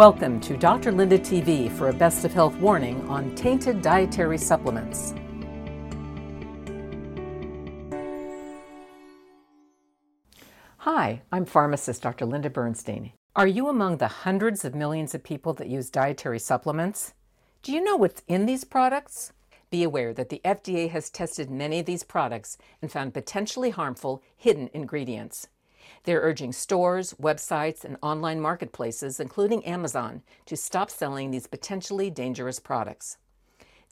Welcome to Dr. Linda TV for a best of health warning on tainted dietary supplements. Hi, I'm pharmacist Dr. Linda Bernstein. Are you among the hundreds of millions of people that use dietary supplements? Do you know what's in these products? Be aware that the FDA has tested many of these products and found potentially harmful hidden ingredients. They're urging stores, websites, and online marketplaces, including Amazon, to stop selling these potentially dangerous products.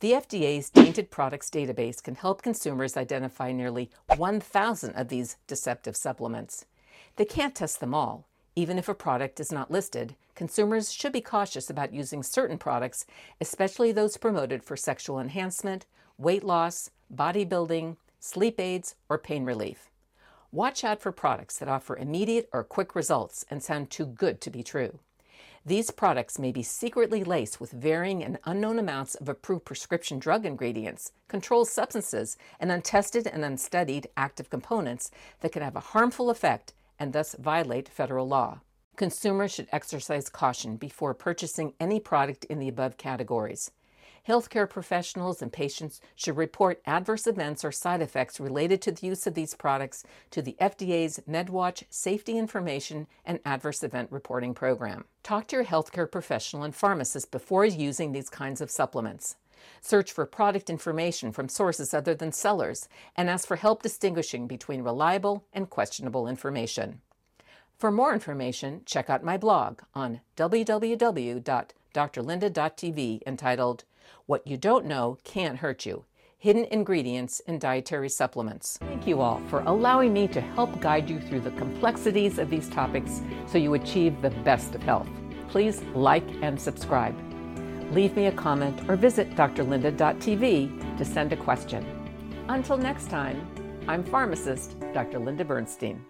The FDA's Tainted Products Database can help consumers identify nearly 1,000 of these deceptive supplements. They can't test them all. Even if a product is not listed, consumers should be cautious about using certain products, especially those promoted for sexual enhancement, weight loss, bodybuilding, sleep aids, or pain relief. Watch out for products that offer immediate or quick results and sound too good to be true. These products may be secretly laced with varying and unknown amounts of approved prescription drug ingredients, controlled substances, and untested and unstudied active components that can have a harmful effect and thus violate federal law. Consumers should exercise caution before purchasing any product in the above categories. Healthcare professionals and patients should report adverse events or side effects related to the use of these products to the FDA's MedWatch Safety Information and Adverse Event Reporting Program. Talk to your healthcare professional and pharmacist before using these kinds of supplements. Search for product information from sources other than sellers and ask for help distinguishing between reliable and questionable information. For more information, check out my blog on www.drlinda.tv entitled What You Don't Know Can't Hurt You Hidden Ingredients in Dietary Supplements. Thank you all for allowing me to help guide you through the complexities of these topics so you achieve the best of health. Please like and subscribe leave me a comment, or visit drlinda.tv to send a question. Until next time, I'm pharmacist Dr. Linda Bernstein.